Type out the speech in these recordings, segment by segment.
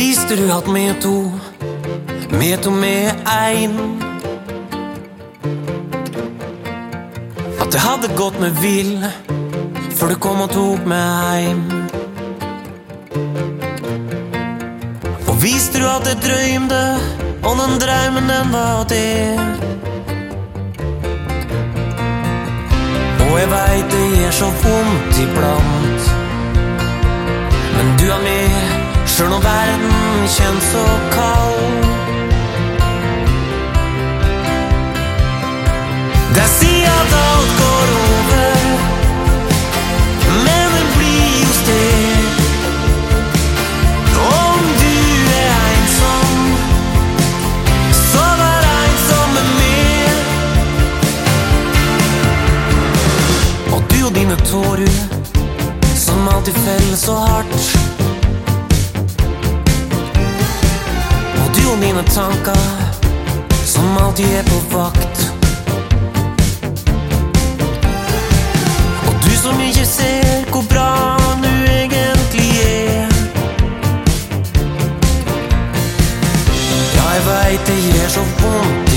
Visste du at vi to, vi to vi er ein? At det hadde gått med vill før du kom og tok meg heim. Og visste du at jeg drømte, og den drømmen den var det. Og jeg veit det gjør så vondt iblant. Men du er med, sjøl når verden kjennes så kald. Det sier at alt går over, men det blir jo sted. Om du er ensom, så vær ensom med. Og du og dine tårer som alltid feller så hardt. Du og dine tanker som alltid er på vakt. Og du som ikke ser hvor bra du egentlig er. Ja, jeg veit det gjør så vondt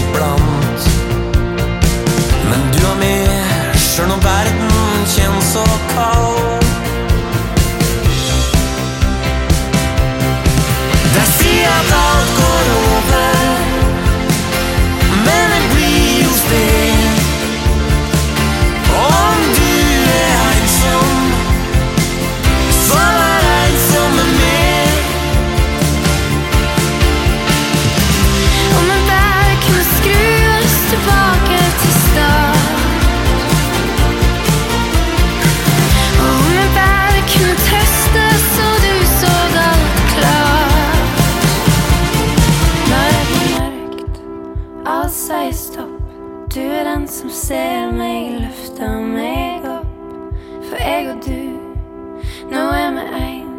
Den som ser meg, løfter meg opp. For jeg og du, nå er vi én.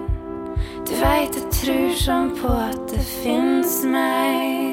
Du veit jeg tror sånn på at det fins mer.